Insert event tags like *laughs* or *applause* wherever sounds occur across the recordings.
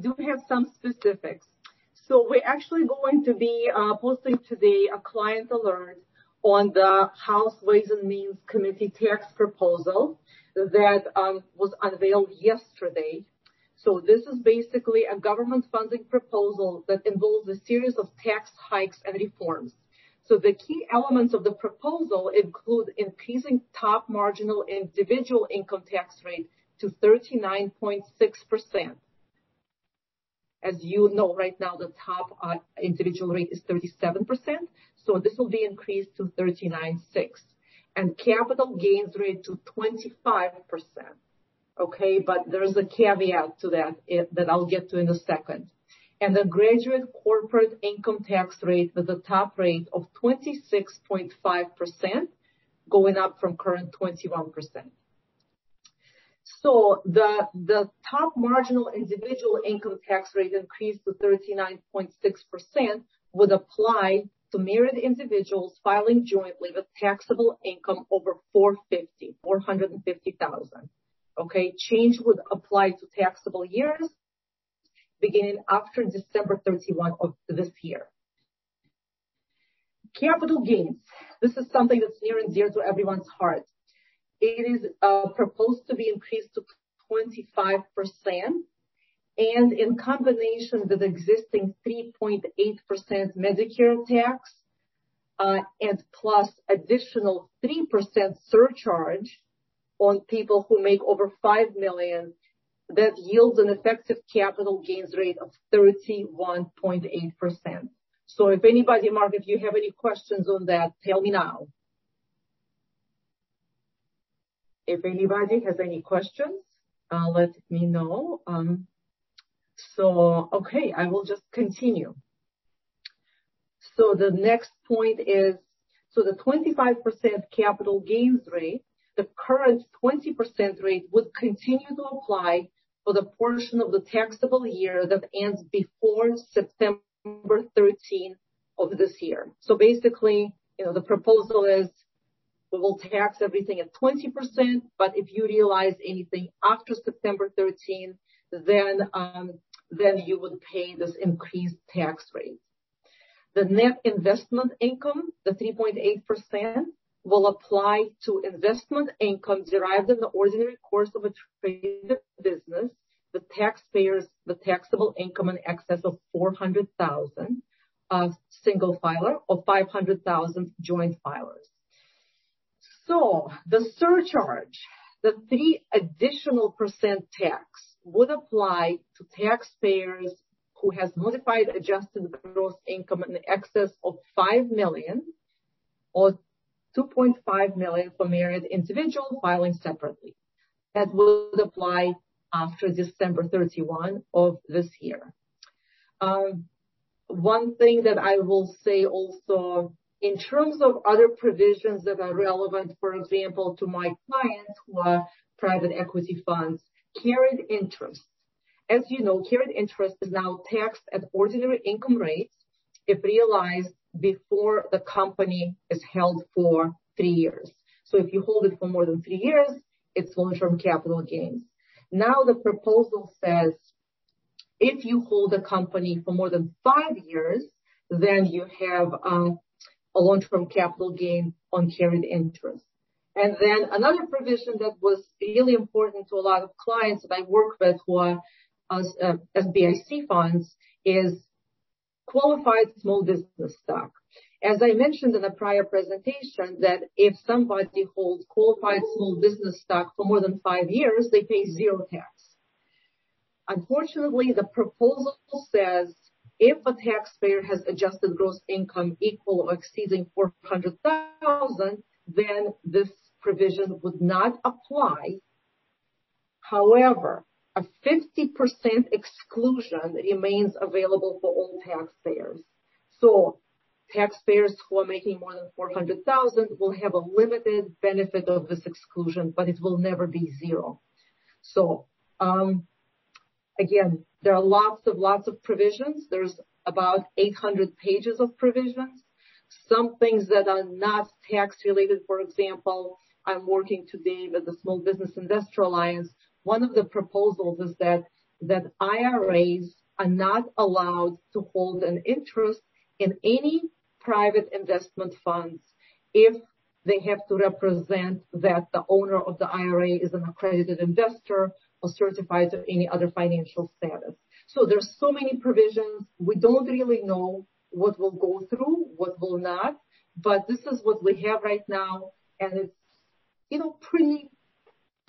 do have some specifics. So we're actually going to be uh, posting today a client alert on the House Ways and Means Committee tax proposal that um, was unveiled yesterday. So this is basically a government funding proposal that involves a series of tax hikes and reforms. So the key elements of the proposal include increasing top marginal individual income tax rate to 39.6%. As you know, right now, the top uh, individual rate is 37%, so this will be increased to 39.6%. And capital gains rate to 25%. Okay, but there's a caveat to that that I'll get to in a second and a graduate corporate income tax rate with a top rate of 26.5%, going up from current 21%. So the, the top marginal individual income tax rate increase to 39.6% would apply to married individuals filing jointly with taxable income over 450, 450,000. Okay, change would apply to taxable years beginning after December 31 of this year. Capital gains. This is something that's near and dear to everyone's heart. It is uh, proposed to be increased to 25%, and in combination with existing 3.8% Medicare tax, uh, and plus additional 3% surcharge on people who make over 5 million that yields an effective capital gains rate of 31.8%. So if anybody, Mark, if you have any questions on that, tell me now. If anybody has any questions, uh, let me know. Um, so, okay, I will just continue. So the next point is, so the 25% capital gains rate, the current 20% rate would continue to apply for the portion of the taxable year that ends before September 13 of this year. So basically, you know, the proposal is we will tax everything at 20%, but if you realize anything after September 13, then um, then you would pay this increased tax rate. The net investment income, the 3.8%, will apply to investment income derived in the ordinary course of a trade business the taxpayers the taxable income in excess of 400,000 of single filer or 500,000 joint filers. So the surcharge, the three additional percent tax would apply to taxpayers who has modified adjusted gross income in excess of 5 million or 2.5 million for married individual filing separately. That would apply after December 31 of this year. Um, one thing that I will say also, in terms of other provisions that are relevant, for example, to my clients who are private equity funds, carried interest. As you know, carried interest is now taxed at ordinary income rates if realized before the company is held for three years. So if you hold it for more than three years, it's long-term capital gains. Now the proposal says if you hold a company for more than five years, then you have um, a long-term capital gain on carried interest. And then another provision that was really important to a lot of clients that I work with who are uh, SBIC funds is qualified small business stock. As I mentioned in a prior presentation, that if somebody holds qualified small business stock for more than five years, they pay zero tax. Unfortunately, the proposal says if a taxpayer has adjusted gross income equal or exceeding 400,000, then this provision would not apply. However, a 50% exclusion remains available for all taxpayers. So taxpayers who are making more than 400,000 will have a limited benefit of this exclusion, but it will never be zero. So, um, again, there are lots of lots of provisions. There's about 800 pages of provisions. Some things that are not tax related, for example, I'm working today with the Small Business Investor Alliance. One of the proposals is that that IRAs are not allowed to hold an interest in any private investment funds if they have to represent that the owner of the IRA is an accredited investor or certified to any other financial status. So there's so many provisions. We don't really know what will go through, what will not, but this is what we have right now, and it's, you know, pretty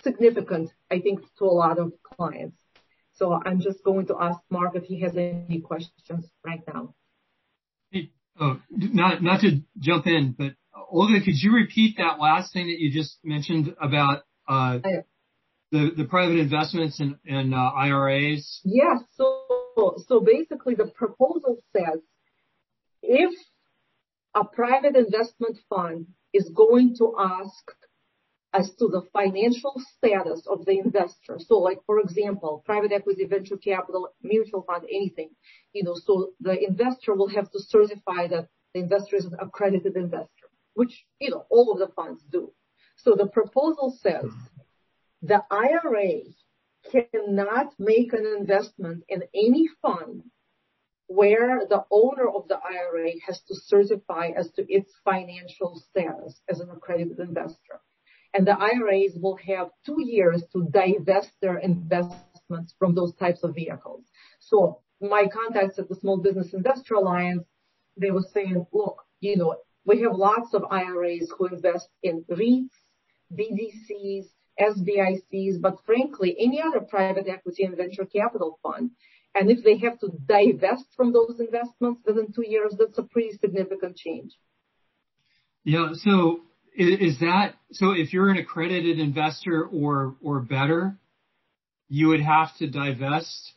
significant, I think, to a lot of clients. So I'm just going to ask Mark if he has any questions right now. Oh, not to jump in, but Olga, could you repeat that last thing that you just mentioned about uh, oh, the private investments and IRAs? Uh, yes. So so basically, the proposal says if a private investment fund is going to ask as to the financial status of the investor, so like, for example, private equity, venture capital, mutual fund, anything, you know, so the investor will have to certify that the investor is an accredited investor, which, you know, all of the funds do. So the proposal says the IRA cannot make an investment in any fund where the owner of the IRA has to certify as to its financial status as an accredited investor. And the IRAs will have two years to divest their investments from those types of vehicles. So my contacts at the Small Business Investor Alliance, they were saying, look, you know, we have lots of IRAs who invest in REITs, BDCs, SBICs, but frankly, any other private equity and venture capital fund. And if they have to divest from those investments within two years, that's a pretty significant change. Yeah. So is that so if you're an accredited investor or or better, you would have to divest?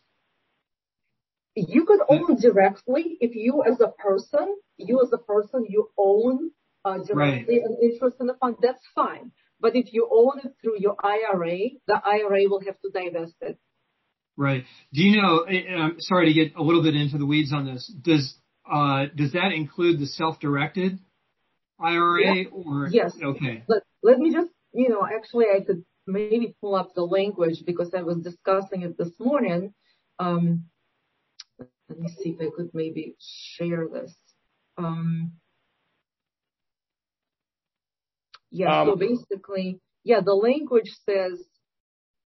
You could own directly if you as a person, you as a person, you own uh, directly an interest in the fund, that's fine. But if you own it through your IRA, the IRA will have to divest it. Right. Do you know, eh, eh, I'm sorry to get a little bit into the weeds on this. Does uh, Does that include the self-directed IRA or? Yes. Okay. Let me just, you know, actually, I could maybe pull up the language because I was discussing it this morning. Um, let me see if I could maybe share this. Um, Yeah. So um, basically, yeah, the language says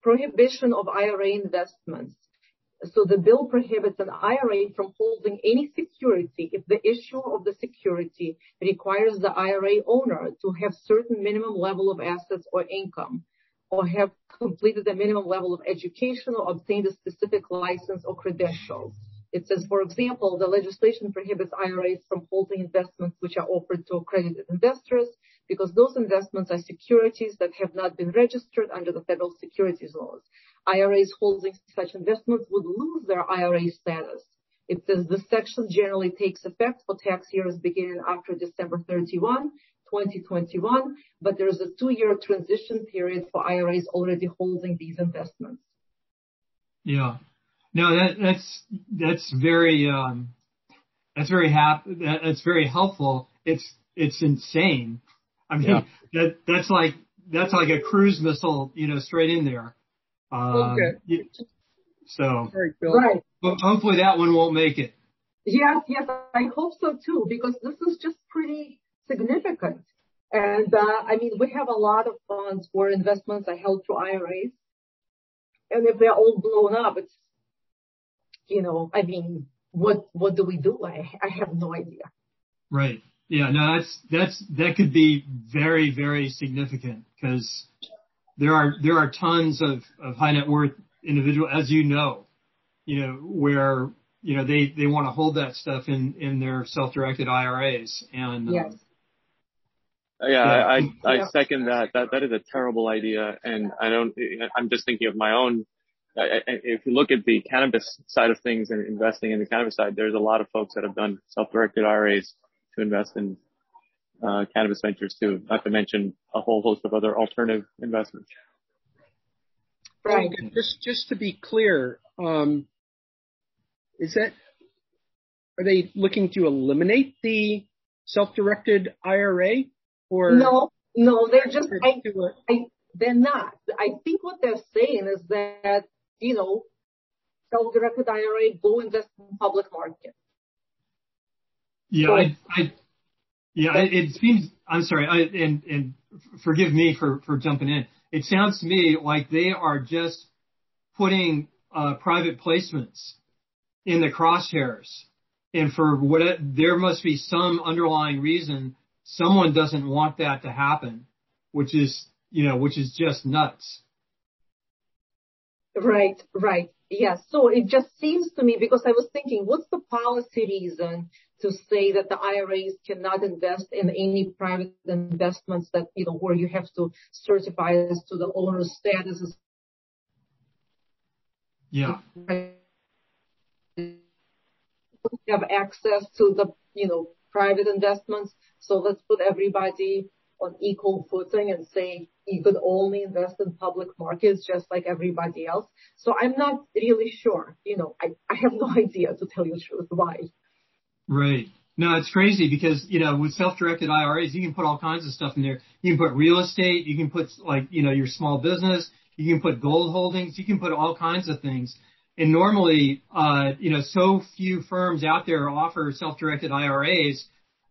prohibition of IRA investments. So the bill prohibits an IRA from holding any security if the issue of the security requires the IRA owner to have certain minimum level of assets or income or have completed a minimum level of education or obtained a specific license or credentials. It says, for example, the legislation prohibits IRAs from holding investments which are offered to accredited investors because those investments are securities that have not been registered under the federal securities laws. IRAs holding such investments would lose their IRA status. It says the section generally takes effect for tax years beginning after December 31, 2021, but there is a two-year transition period for IRAs already holding these investments. Yeah. No, um, that's very helpful. It's insane. I mean, that that's like that's like a cruise missile, you know, straight in there. Um, okay. So right. hopefully that one won't make it. Yes, yes. I hope so too because this is just pretty significant. And uh, I mean, we have a lot of funds where investments are held through IRAs. And if they're all blown up, it's, you know, I mean, what what do we do? I I have no idea. Right. Yeah. No, that's that's that could be very, very significant because there are there are tons of of high net worth individuals, as you know, you know, where, you know, they they want to hold that stuff in in their self-directed IRAs. And. Um, yes. Oh, yeah. I second that. That that is a terrible idea. And I don't, I'm just thinking of my own. If you look at the cannabis side of things and investing in the cannabis side, there's a lot of folks that have done self-directed IRAs to invest in uh, cannabis ventures too, not to mention a whole host of other alternative investments. Right. Oh, just just to be clear, um, is that, are they looking to eliminate the self-directed IRA or? No, no, they're just, they're not. I think what they're saying is that, you know, self-directed IRA, go invest in public market. Yeah, I, I, yeah, it, it seems. I'm sorry, I, and and forgive me for for jumping in. It sounds to me like they are just putting uh, private placements in the crosshairs, and for what there must be some underlying reason someone doesn't want that to happen, which is you know which is just nuts. Right, right. Yes. So it just seems to me because I was thinking, what's the policy reason to say that the IRAs cannot invest in any private investments that, you know, where you have to certify as to the owner's status. Yeah. Have access to the, you know, private investments. So let's put everybody on equal footing and say you could only invest in public markets just like everybody else. So I'm not really sure. You know, I, I have no *laughs* idea to tell you the truth why. Right. No, it's crazy because, you know, with self-directed IRAs, you can put all kinds of stuff in there. You can put real estate, you can put like, you know, your small business, you can put gold holdings, you can put all kinds of things. And normally, uh, you know, so few firms out there offer self-directed IRAs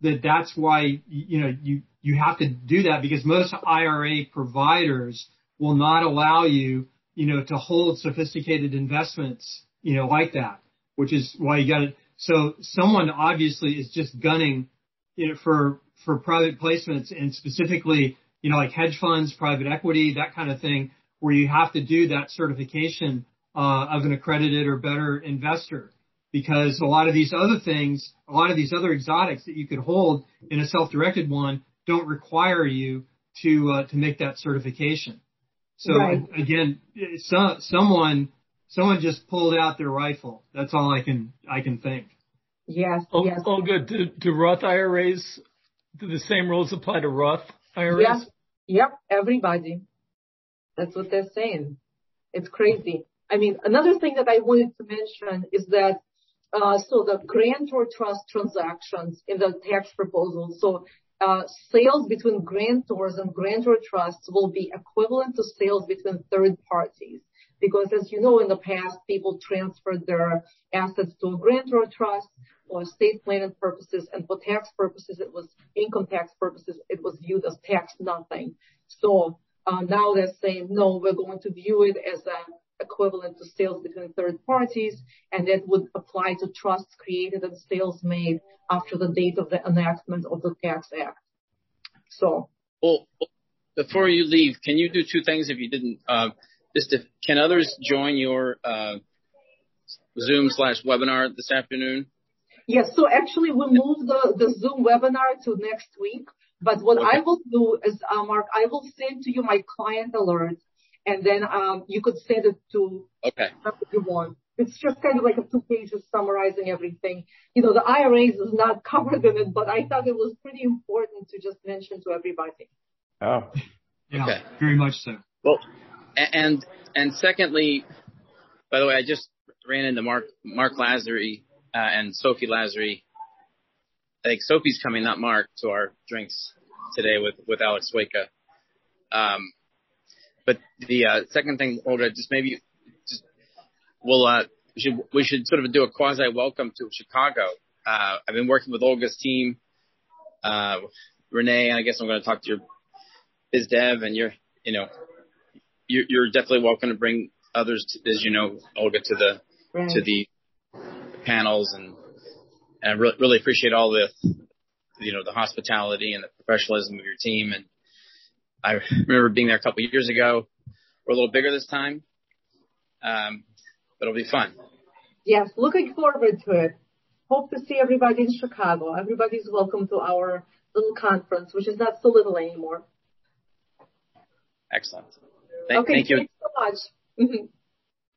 that that's why, you know, you, you have to do that because most IRA providers will not allow you, you know, to hold sophisticated investments, you know, like that, which is why you got it. so someone obviously is just gunning, you know, for, for private placements and specifically, you know, like hedge funds, private equity, that kind of thing, where you have to do that certification, uh, of an accredited or better investor because a lot of these other things, a lot of these other exotics that you could hold in a self-directed one don't require you to uh, to make that certification. So right. again, so, someone someone just pulled out their rifle. That's all I can I can think. Yes. Oh, yes. oh good. Do, do Roth IRAs do the same rules apply to Roth IRAs? Yep. Yep. Everybody. That's what they're saying. It's crazy. I mean, another thing that I wanted to mention is that so the grantor trust transactions in the tax proposal. So uh, sales between grantors and grantor trusts will be equivalent to sales between third parties. Because as you know, in the past, people transferred their assets to a grantor trust for estate planning purposes, and for tax purposes, it was income tax purposes, it was viewed as tax nothing. So uh, now they're saying, no, we're going to view it as a equivalent to sales between third parties, and that would apply to trusts created and sales made after the date of the enactment of the Tax Act. So. Well, before you leave, can you do two things if you didn't? Uh, just if, can others join your uh, Zoom slash webinar this afternoon? Yes. So actually, we moved the, the Zoom webinar to next week. But what. I will do is, uh, Mark, I will send to you my client alert and then um, you could send it to okay. whoever you want. It's just kind of like a two pages summarizing everything. You know, the IRAs is not *laughs* covered in it, but I thought it was pretty important to just mention to everybody. Oh, yeah, okay. very much so. Well, and and secondly, by the way, I just ran into Mark Mark Lazary uh, and Sophie Lazary. I think Sophie's coming, not Mark, to our drinks today with with Alex Waka. Um, but the uh, second thing, Olga, just maybe just we'll uh, we should we should sort of do a quasi welcome to Chicago. Uh, I've been working with Olga's team, uh, Renee, I guess I'm going to talk to your biz dev, and you're you know you're, you're definitely welcome to bring others, to, as you know, Olga, to the right. to the panels, and and I really, really appreciate all the you know the hospitality and the professionalism of your team and I remember being there a couple of years ago. We're a little bigger this time, um, but it'll be fun. Yes, looking forward to it. Hope to see everybody in Chicago. Everybody's welcome to our little conference, which is not so little anymore. Excellent. Thank, okay, thank you. Thanks so much. *laughs*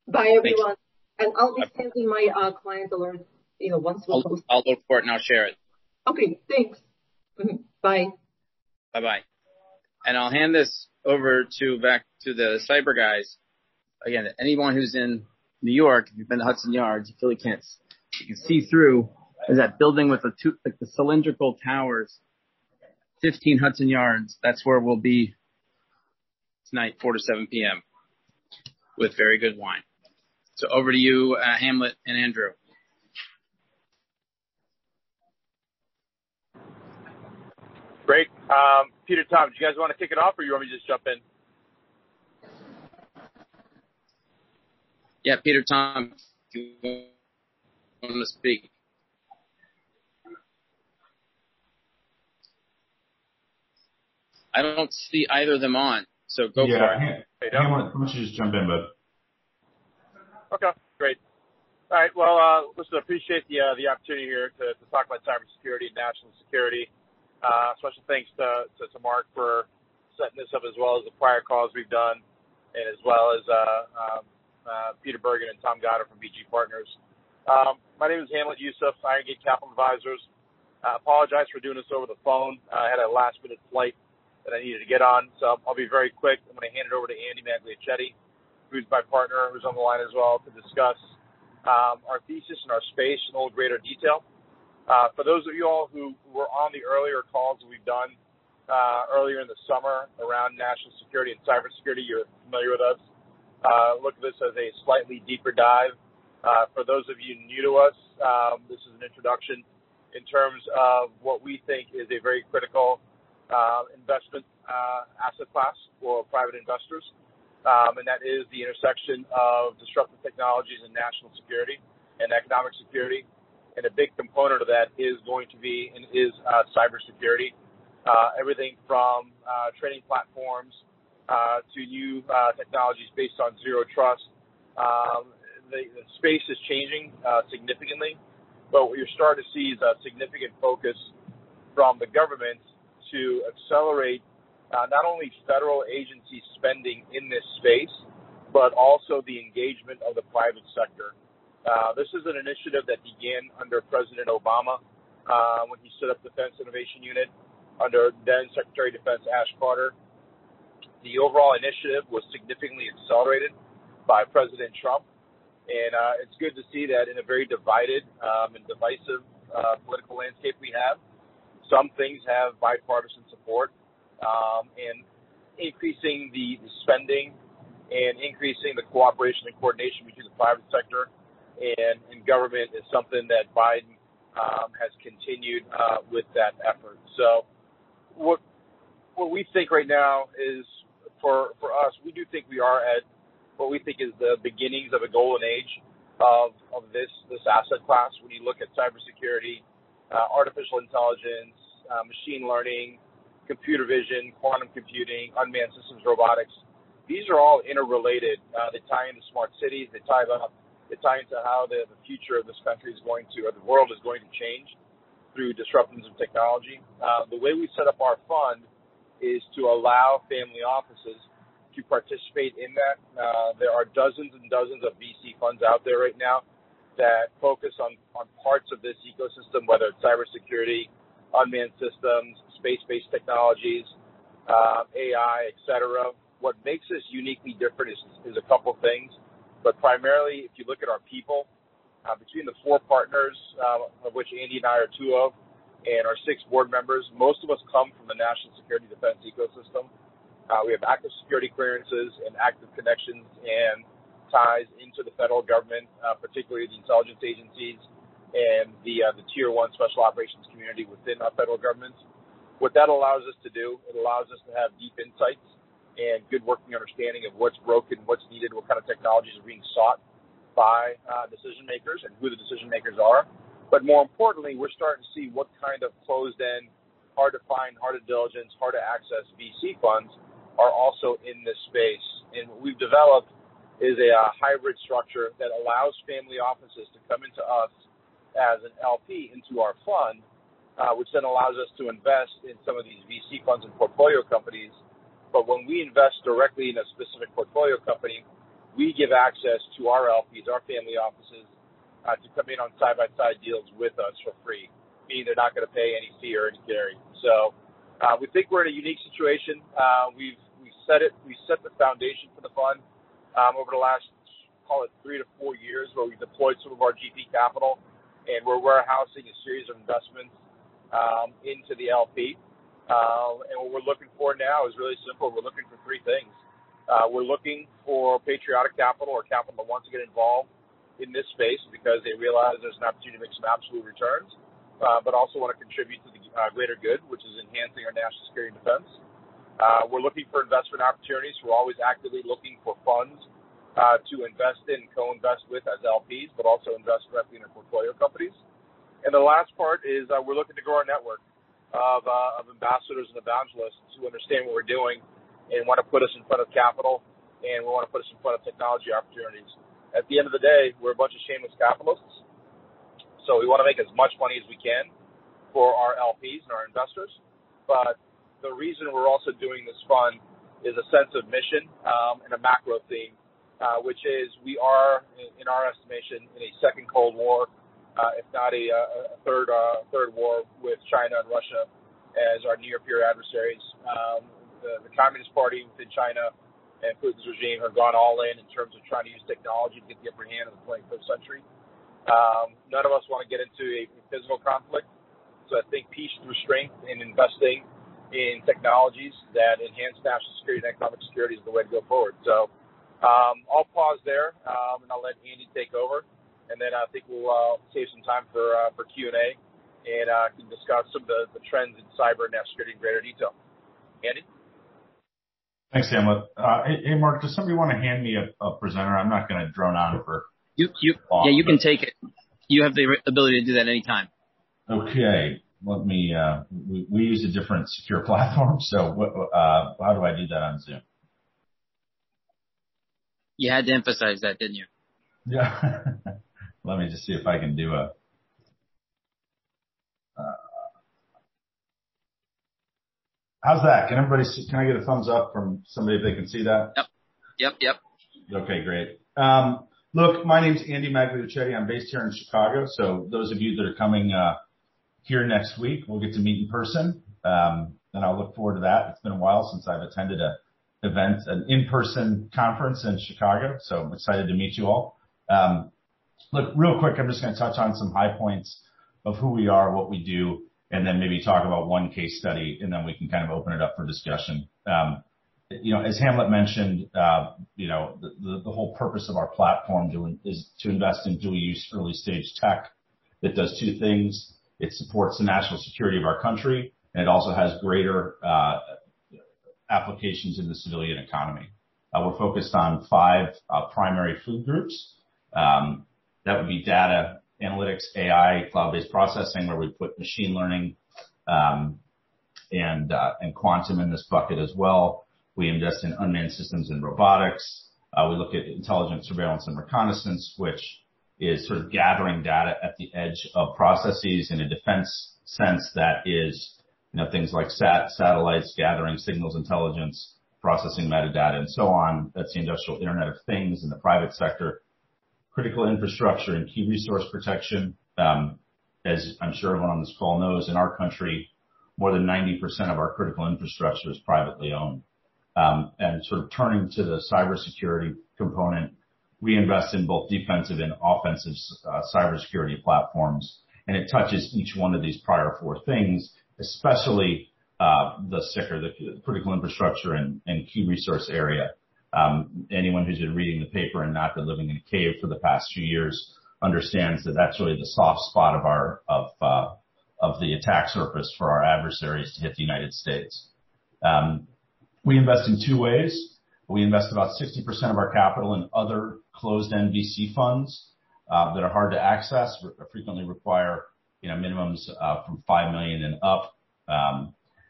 Bye, everyone. And I'll be sending my uh, client alert, you know, once we I'll, post. I'll look for it and I'll share it. Okay, thanks. *laughs* Bye. Bye bye. And I'll hand this over to back to the cyber guys. Again, anyone who's in New York, if you've been to Hudson Yards, you really can't, you can see through. is that building with the two, like the cylindrical towers, 15 Hudson Yards. That's where we'll be tonight, 4 to 7 p.m. with very good wine. So over to you, uh, Hamlet and Andrew. Great. Um, Peter, Tom, do you guys want to kick it off, or you want me to just jump in? Yeah, Peter, Tom, if you want to speak. I don't see either of them on, so go yeah, for it. Ham- Hey, Dom? Hamlet, why don't you just jump in, bud? Okay, great. All right. Well, uh, listen, I appreciate the uh, the opportunity here to, to talk about cybersecurity and national security. Uh, special thanks to, to, to Mark for setting this up as well as the prior calls we've done, and as well as uh, um, uh, Peter Bergen and Tom Goddard from BG Partners. Um, my name is Hamlet Yousef, IronGate Capital Advisors. I apologize for doing this over the phone. I had a last minute flight that I needed to get on, so I'll be very quick. I'm going to hand it over to Andy Magliocchetti, who's my partner, who's on the line as well, to discuss um, our thesis and our space in a little greater detail. Uh, for those of you all who were on the earlier calls we've done uh, earlier in the summer around national security and cybersecurity, you're familiar with us. Uh, look at this as a slightly deeper dive. Uh, for those of you new to us, um, this is an introduction in terms of what we think is a very critical uh, investment asset class for private investors, um, and that is the intersection of disruptive technologies and national security and economic security. And a big component of that is going to be and is uh, cybersecurity. Uh, everything from uh, trading platforms uh, to new uh, technologies based on zero trust. Um, the, the space is changing uh, significantly, but what you're starting to see is a significant focus from the government to accelerate uh, not only federal agency spending in this space, but also the engagement of the private sector. Uh, this is an initiative that began under President Obama uh, when he set up the Defense Innovation Unit under then Secretary of Defense Ash Carter. The overall initiative was significantly accelerated by President Trump, and uh, it's good to see that in a very divided um, and divisive uh, political landscape we have, some things have bipartisan support, um, and increasing the spending and increasing the cooperation and coordination between the private sector and, and government is something that Biden um, has continued uh, with that effort. So, what what we think right now is for for us, we do think we are at what we think is the beginnings of a golden age of of this this asset class. When you look at cybersecurity, uh, artificial intelligence, uh, machine learning, computer vision, quantum computing, unmanned systems, robotics. These are all interrelated. Uh, they tie into smart cities. They tie up. They tie into how the, the future of this country is going to, or the world is going to change through disruptions of technology. Uh, the way we set up our fund is to allow family offices to participate in that. Uh, there are dozens and dozens of VC funds out there right now that focus on, on parts of this ecosystem, whether it's cybersecurity, unmanned systems, space-based technologies, uh, AI, et cetera. What makes us uniquely different is, is a couple things, but primarily, if you look at our people, uh, between the four partners, uh, of which Andy and I are two of, and our six board members, most of us come from the national security defense ecosystem. Uh, we have active security clearances and active connections and ties into the federal government, uh, particularly the intelligence agencies and the uh, the tier one special operations community within our federal governments. What that allows us to do, it allows us to have deep insights and good working understanding of what's broken, what's needed, what kind of technologies are being sought by uh, decision makers and who the decision makers are. But more importantly, we're starting to see what kind of closed end, hard to find, hard to diligence, hard to access VC funds are also in this space. And what we've developed is a, uh, hybrid structure that allows family offices to come into us as an LP into our fund, uh, which then allows us to invest in some of these VC funds and portfolio companies but when we invest directly in a specific portfolio company, we give access to our LPs, our family offices, uh, to come in on side-by-side deals with us for free, meaning they're not going to pay any fee or any carry. So uh, we think we're in a unique situation. Uh, we've we set it, we set the foundation for the fund um, over the last call it three to four years, where we deployed some of our GP capital, and we're warehousing a series of investments um, into the LP. Uh, and what we're looking for now is really simple. We're looking for three things. Uh, we're looking for patriotic capital or capital that wants to get involved in this space because they realize there's an opportunity to make some absolute returns, uh, but also want to contribute to the uh, greater good, which is enhancing our national security and defense. Uh, we're looking for investment opportunities. We're always actively looking for funds uh, to invest in, co-invest with as LPs, but also invest directly in our portfolio companies. And the last part is uh, we're looking to grow our network Uh, of ambassadors and evangelists who understand what we're doing and want to put us in front of capital, and we want to put us in front of technology opportunities. At the end of the day, we're a bunch of shameless capitalists, so we want to make as much money as we can for our LPs and our investors. But the reason we're also doing this fund is a sense of mission um, and a macro theme, uh, which is we are, in our estimation, in a second Cold War, Uh, if not a uh, third uh, third war with China and Russia as our near peer adversaries. Um, the Communist Party within China and Putin's regime have gone all in in terms of trying to use technology to get the upper hand in the 21st century. Um, none of us want to get into a physical conflict. So I think peace through strength and investing in technologies that enhance national security and economic security is the way to go forward. So um, I'll pause there, um, and I'll let Andy take over, and then I think we'll uh, save some time for uh, for Q&A and uh, can discuss some of the the trends in cyber and national security in greater detail. Andy? Thanks, Hamlet. Hey, Mark, does somebody want to hand me a presenter? I'm not going to drone on for long. Yeah, you can take it. You have the ability to do that anytime. Okay. Let me, uh, we use a different secure *laughs* platform, so how do I do that on Zoom? You had to emphasize that, didn't you? Yeah. *laughs* Let me just see if I can do a uh, How's that? Can everybody see? Can I get a thumbs up from somebody if they can see that? Yep. Yep. Yep. Okay, great. Um, look, my name's Andy Magliocchetti. I'm based here in Chicago. So those of you that are coming uh, here next week, we'll get to meet in person. Um, and I'll look forward to that. It's been a while since I've attended an event, an in-person conference in Chicago, so I'm excited to meet you all. Um, Look, real quick, I'm just going to touch on some high points of who we are, what we do, and then maybe talk about one case study, and then we can kind of open it up for discussion. Um, you know, as Hamlet mentioned, uh, you know, the whole purpose of our platform is to invest in dual-use early-stage tech that does two things. It supports the national security of our country, and it also has greater applications in the civilian economy. We're focused on five primary food groups. That would be data analytics, AI, cloud-based processing, where we put machine learning um, uh, and quantum in this bucket as well. We invest in unmanned systems and robotics. Uh, we look at intelligence, surveillance, and reconnaissance, which is sort of gathering data at the edge of processes in a defense sense that is you know, things like sat satellites, gathering signals intelligence, processing metadata, and so on. That's the industrial Internet of Things in the private sector. Critical infrastructure and key resource protection. Um, as I'm sure everyone on this call knows, in our country, more than 90% of our critical infrastructure is privately owned. Um and sort of turning to the cybersecurity component, we invest in both defensive and offensive cybersecurity platforms, and it touches each one of these prior four things, especially uh the CIKR, the critical infrastructure and key resource area. Anyone who's been reading the paper and not been living in a cave for the past few years understands that that's really the soft spot of our of uh of the attack surface for our adversaries to hit the United States. Um we invest in two ways. We invest about 60% of our capital in other closed-end VC funds that are hard to access, frequently require you know, minimums from 5 million and up.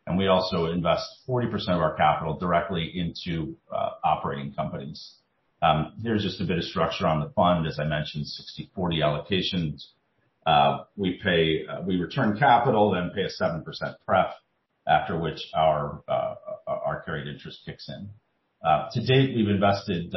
And we also invest 40% of our capital directly into operating companies. Um, here's just a bit of structure on the fund. As I mentioned, 60/40 allocations. Uh we pay uh we return capital, then pay a 7% pref, after which our uh, our carried interest kicks in. Uh to date, we've invested,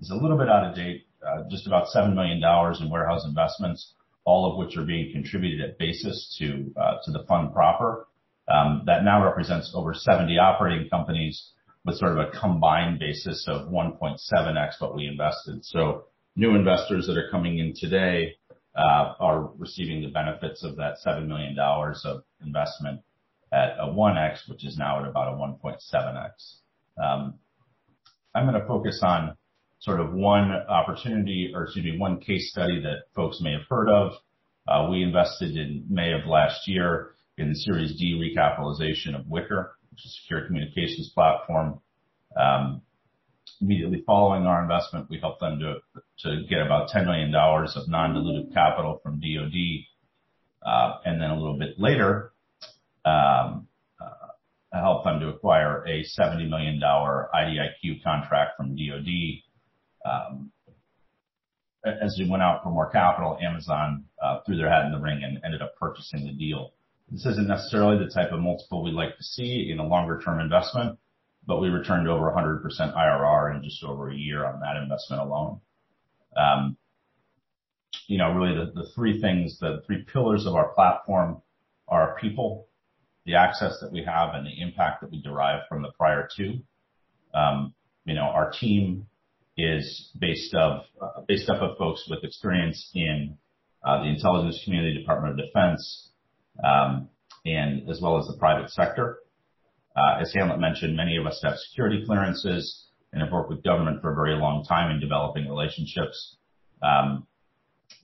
is a little bit out of date, just about $7 million in warehouse investments, all of which are being contributed at basis to uh to the fund proper. Um, that now represents over 70 operating companies with sort of a combined basis of 1.7x what we invested. So new investors that are coming in today uh, are receiving the benefits of that $7 million of investment at a 1x, which is now at about a 1.7x. Um, I'm gonna focus on sort of one opportunity or excuse me, one case study that folks may have heard of. Uh, we invested in May of last year in the Series D recapitalization of Wickr, which is a secure communications platform. Um immediately following our investment, we helped them to to get about $10 million of non-dilutive capital from DoD. Uh and then a little bit later, um uh helped them to acquire a $70 million IDIQ contract from DoD. Um as we went out for more capital, Amazon uh threw their hat in the ring and ended up purchasing the deal. This isn't necessarily the type of multiple we'd like to see in a longer term investment, but we returned over 100% IRR in just over a year on that investment alone. You know, really the three things, the three pillars of our platform are people, the access that we have, and the impact that we derive from the prior two. You know, our team is based up uh based up of folks with experience in the intelligence community, Department of Defense, and as well as the private sector. Uh as Hamlet mentioned, many of us have security clearances and have worked with government for a very long time in developing relationships.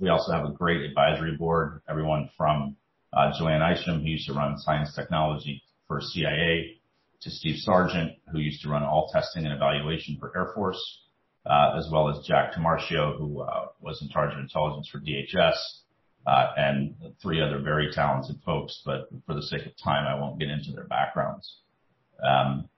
We also have a great advisory board, everyone from uh Joanne Isham, who used to run science technology for CIA, to Steve Sargent, who used to run all testing and evaluation for Air Force, uh, as well as Jack Tomarchio, who was in charge of intelligence for DHS, Uh, and three other very talented folks. But for the sake of time, I won't get into their backgrounds. Um,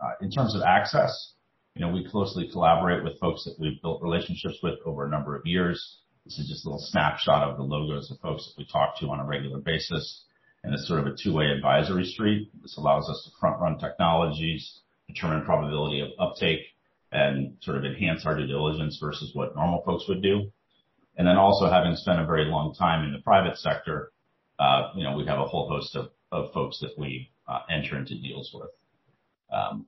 uh, in terms of access, you know, we closely collaborate with folks that we've built relationships with over a number of years. This is just a little snapshot of the logos of folks that we talk to on a regular basis, and it's sort of a two-way advisory street. This allows us to front run technologies, determine probability of uptake, and sort of enhance our due diligence versus what normal folks would do. Then also having spent a very long time in the private sector, uh, you know, we have a whole host of, of folks that we enter into deals with. Um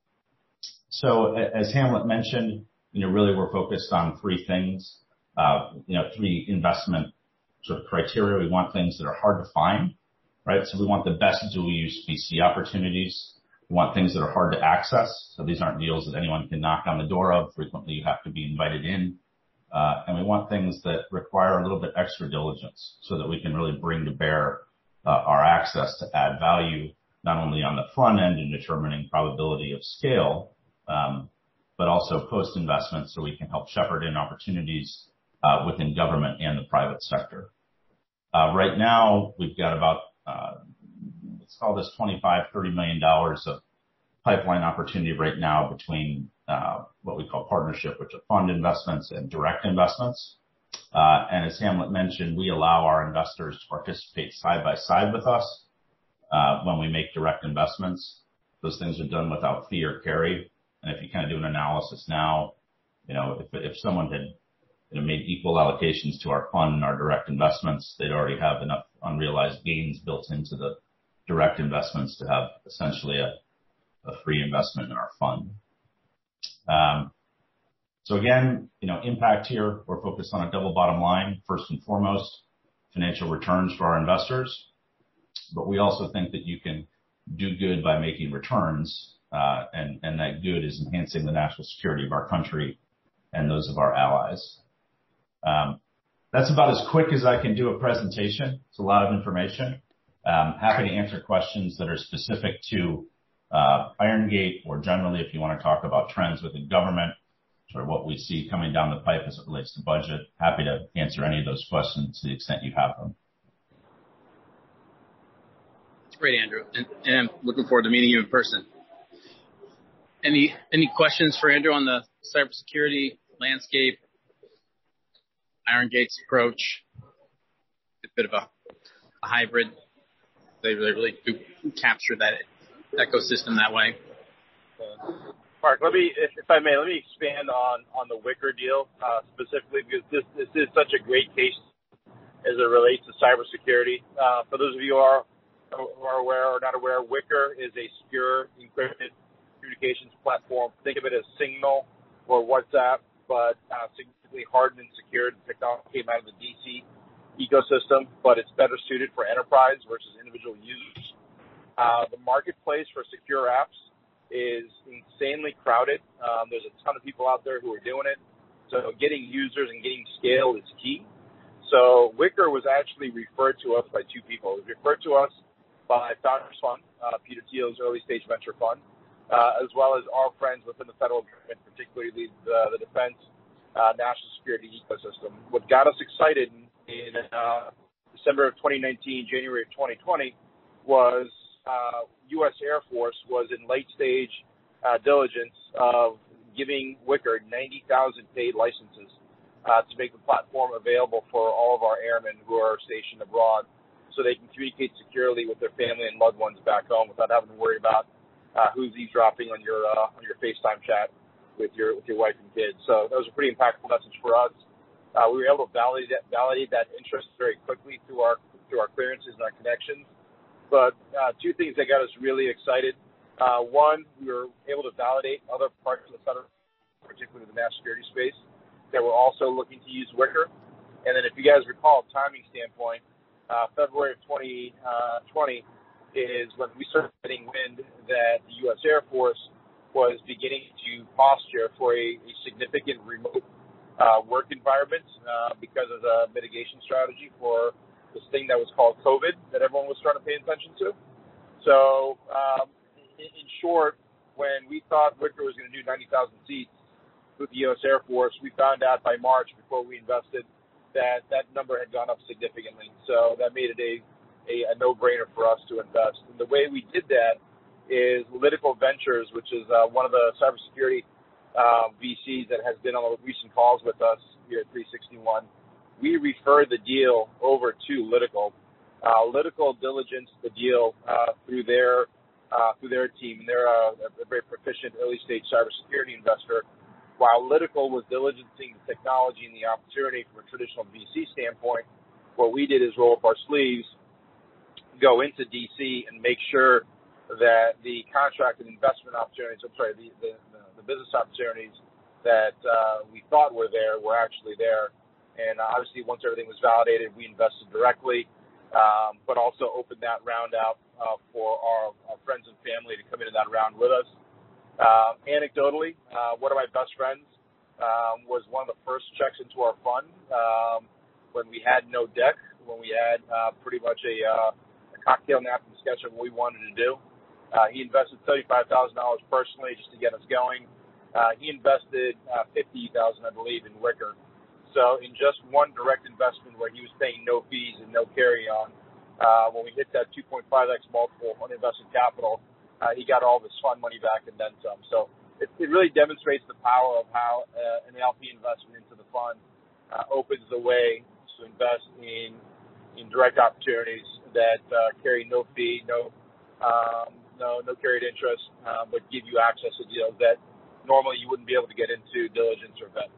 so as Hamlet mentioned, you know, really we're focused on three things. Uh, you know, three investment sort of criteria. We want things that are hard to find, right? So we want the best dual use VC opportunities. We want things that are hard to access. So these aren't deals that anyone can knock on the door of. Frequently, you have to be invited in. And we want things that require a little bit extra diligence so that we can really bring to bear our access to add value, not only on the front end in determining probability of scale, um, but also post-investment, so we can help shepherd in opportunities uh within government and the private sector. Uh right now we've got about, uh let's call this $25 million-$30 million of pipeline opportunity right now between uh what we call partnership, which are fund investments and direct investments. Uh and as Hamlet mentioned, we allow our investors to participate side by side with us uh when we make direct investments. Those things are done without fee or carry. And if you kind of do an analysis now, you know, if if someone had, made equal allocations to our fund and our direct investments, they'd already have enough unrealized gains built into the direct investments to have essentially a free investment in our fund. Um, so again, you know, impact here, we're focused on a double bottom line, first and foremost, financial returns for our investors. But we also think that you can do good by making returns, uh, and that good is enhancing the national security of our country and those of our allies. Um, that's about as quick as I can do a presentation. It's a lot of information. Um, happy to answer questions that are specific to Uh, IronGate or generally if you wanna talk about trends within government or what we see coming down the pipe as it relates to budget. Happy to answer any of those questions to the extent you have them. That's great, Andrew. And I'm looking forward to meeting you in person. Any any questions for Andrew on the cybersecurity landscape, IronGate's approach? A bit of a hybrid. They really do capture that ecosystem that way. Mark, let me, if I may, let me expand on on the Wickr deal, specifically because this this is such a great case as it relates to cybersecurity. For those of you who are aware or not aware, Wickr is a secure encrypted communications platform. Think of it as Signal or WhatsApp, but uh, significantly hardened and secured. The technology came out of the DC ecosystem, but it's better suited for enterprise versus individual users. The marketplace for secure apps is insanely crowded. Um, there's a ton of people out there who are doing it. So getting users and getting scale is key. So Wickr was actually referred to us by two people. It was referred to us by Founders Fund, uh, Peter Thiel's early stage venture fund, uh, as well as our friends within the federal government, particularly the, the defense uh, national security ecosystem. What got us excited in uh, December of 2019, January of 2020, was uh, U.S. Air Force was in late stage uh, diligence of giving Wickr 90,000 paid licenses uh, to make the platform available for all of our airmen who are stationed abroad so they can communicate securely with their family and loved ones back home without having to worry about uh, who's eavesdropping on your uh, on your FaceTime chat with your with your wife and kids. So that was a pretty impactful message for us. Uh, we were able to validate that, validate that interest very quickly through our through our clearances and our connections. But uh, two things that got us really excited. Uh, one, we were able to validate other parts of the federal, particularly the national security space, that were also looking to use Wickr. And then, if you guys recall, timing standpoint, uh, February of 2020 uh, is when we started getting wind that the U.S. Air Force was beginning to posture for a, a significant remote uh, work environment uh, because of the mitigation strategy for this thing that was called COVID that everyone was trying to pay attention to. So, um, in, in short, when we thought Wickr was going to do 90,000 seats with the U.S. Air Force, we found out by March before we invested that that number had gone up significantly. So that made it a, a, a no-brainer for us to invest. And the way we did that is Lytical Ventures, which is uh, one of the cybersecurity uh, VCs that has been on the recent calls with us here at 361. We refer the deal over to Lytical. Uh, Lytical diligence the deal uh, through their uh, through their team. And they're a, a very proficient early stage cybersecurity investor while Lytical was diligencing the technology and the opportunity from a traditional VC standpoint, what we did is roll up our sleeves, go into DC, and make sure that the contract and investment opportunities, I'm sorry, the, the, the business opportunities that uh, we thought were there were actually there. And uh, obviously, once everything was validated, we invested directly, um, but also opened that round out uh, for our, our friends and family to come into that round with us. Uh, anecdotally, uh, one of my best friends um, was one of the first checks into our fund um, when we had no deck, when we had uh, pretty much a, uh, a cocktail napkin sketch of what we wanted to do. He invested $35,000 personally just to get us going. He invested uh, 50000 I believe, in Wickr. So in just one direct investment where he was paying no fees and no carry on, uh, when we hit that 2.5x multiple on invested capital, uh, he got all of his fund money back and then some. So it, it really demonstrates the power of how uh, an LP investment into the fund uh, opens the way to invest in in direct opportunities that uh, carry no fee, no um, no no carried interest, uh, but give you access to deals that normally you wouldn't be able to get into diligence or vet.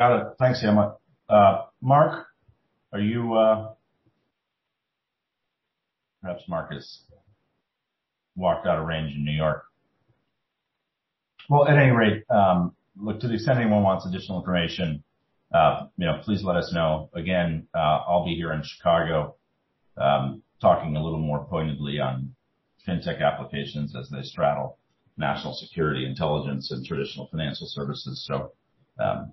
Got it. Thanks, Emma. Uh, Mark, are you, uh, perhaps Mark has walked out of range in New York. Well, at any rate, um, look, to the extent anyone wants additional information, uh, you know, please let us know. Again, I'll be here in Chicago, um, talking a little more pointedly on fintech applications as they straddle national security, intelligence, and traditional financial services. So, um,